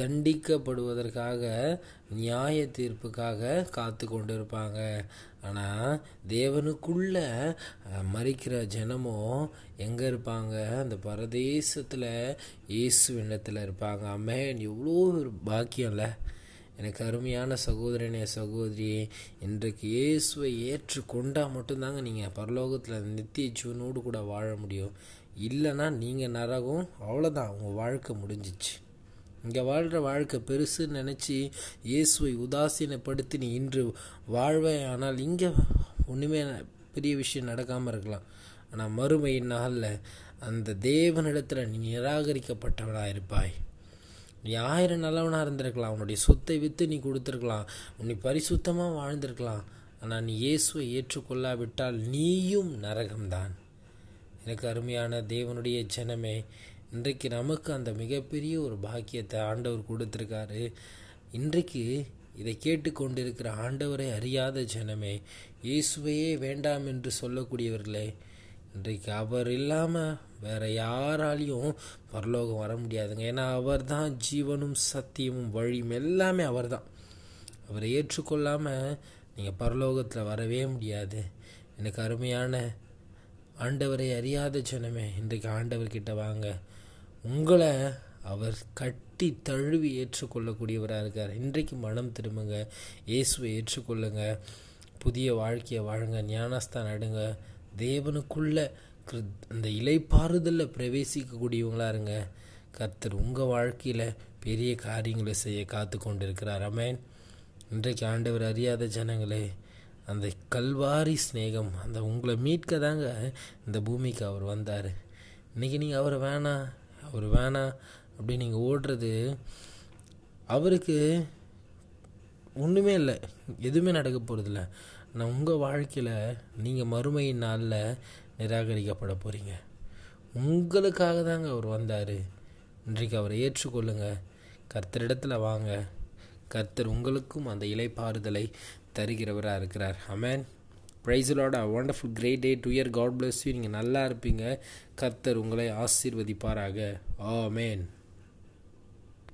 தண்டிக்கப்படுவதற்காக நியாய தீர்ப்புக்காக காத்து கொண்டிருப்பாங்க. ஆனால் தேவனுக்குள்ள மறிக்கிற ஜனமோ எங்கே இருப்பாங்க? அந்த பரதேசத்தில் இயேசுவினத்தில் இருப்பாங்க. அம்மேன் எவ்வளோ ஒரு பாக்கியம்ல. எனக்கு அருமையான சகோதரனே சகோதரி இன்றைக்கு இயேசுவை ஏற்றுக்கொண்டா மட்டும்தாங்க நீங்கள் பரலோகத்தில் நித்திய ஜீவனோடு கூட வாழ முடியும். இல்லைன்னா நீங்கள் நரகம் அவ்வளோதான் உங்கள் வாழ்க்கை முடிஞ்சிச்சு. இங்கே வாழ்கிற வாழ்க்கை பெருசுன்னு நினச்சி இயேசுவை உதாசீனப்படுத்தி நீ இன்று வாழ்வே. ஆனால் இங்கே ஒன்றுமே பெரிய விஷயம் நடக்காமல் இருக்கலாம். ஆனால் மறுமையின் நாளில் அந்த தேவனிடத்தில் நீ நிராகரிக்கப்பட்டவனாக இருப்பாய் நீ ஆயிரம் நல்லவனாக இருந்திருக்கலாம். உன்னுடைய சொத்தை விற்று நீ கொடுத்துருக்கலாம். உன்னை பரிசுத்தமாக வாழ்ந்திருக்கலாம். ஆனால் நீ இயேசுவை ஏற்றுக்கொள்ளாவிட்டால் நீயும் நரகம்தான். எனக்கு அருமையான தேவனுடைய ஜனமே இன்றைக்கு நமக்கு அந்த மிகப்பெரிய ஒரு பாக்கியத்தை ஆண்டவர் கொடுத்துருக்காரு. இன்றைக்கு இதை கேட்டுக்கொண்டிருக்கிற ஆண்டவரை அறியாத ஜனமே இயேசுவையே வேண்டாம் என்று சொல்லக்கூடியவர்களே இன்றைக்கு அவர் இல்லாமல் வேற யாராலையும் பரலோகம் வர முடியாதுங்க. ஏன்னா அவர் தான் ஜீவனும் சத்தியமும் வழியும் எல்லாமே அவர் தான் அவரை ஏற்றுக்கொள்ளாமல் நீங்கள் பரலோகத்தில் வரவே முடியாது. எனக்கு அருமையான ஆண்டவரை அறியாத ஜனமே இன்றைக்கு ஆண்டவர்கிட்ட வாங்க. உங்களை அவர் கட்டி தழுவி ஏற்றுக்கொள்ளக்கூடியவராக இருக்கார். இன்றைக்கு மனம் திரும்புங்க. இயேசுவை ஏற்றுக்கொள்ளுங்க. புதிய வாழ்க்கையை வாழுங்க. ஞானஸ்தான் அடுங்க தேவனுக்குள்ள அந்த இலைப்பாறுதலில் பிரவேசிக்கக்கூடியவங்களாக இருங்க. கர்த்தர் உங்கள் வாழ்க்கையில் பெரிய காரியங்களை செய்ய காத்து கொண்டிருக்கிறார் அமேன் இன்றைக்கு ஆண்டவர் அறியாத ஜனங்களே அந்த கல்வாரி ஸ்நேகம் அந்த உங்களை மீட்க தாங்க இந்த பூமிக்கு அவர் வந்தார். இன்றைக்கி நீங்கள் அவர் வேணாம் அவர் வேணாம் அப்படின்னு நீங்கள் ஓடுறது அவருக்கு ஒன்றுமே இல்லை. எதுவுமே நடக்க போகிறதில்ல நான் உங்கள் வாழ்க்கையில் நீங்கள் மறுமையின் நாளில் நிராகரிக்கப்பட போகிறீங்க உங்களுக்காக தாங்க அவர் வந்தார். இன்றைக்கு அவரை ஏற்றுக்கொள்ளுங்க. கர்த்தரிடத்தில் வாங்க. கர்த்தர் உங்களுக்கும் அந்த இலைப்பாறுதலை தருகிறவராக இருக்கிறார். Amen ப்ரைஸலோட wonderful great day to year God bless you நீங்கள் நல்லா இருப்பீங்க. கர்த்தர் உங்களை ஆசீர்வதிப்பாராக. ஆ மேன்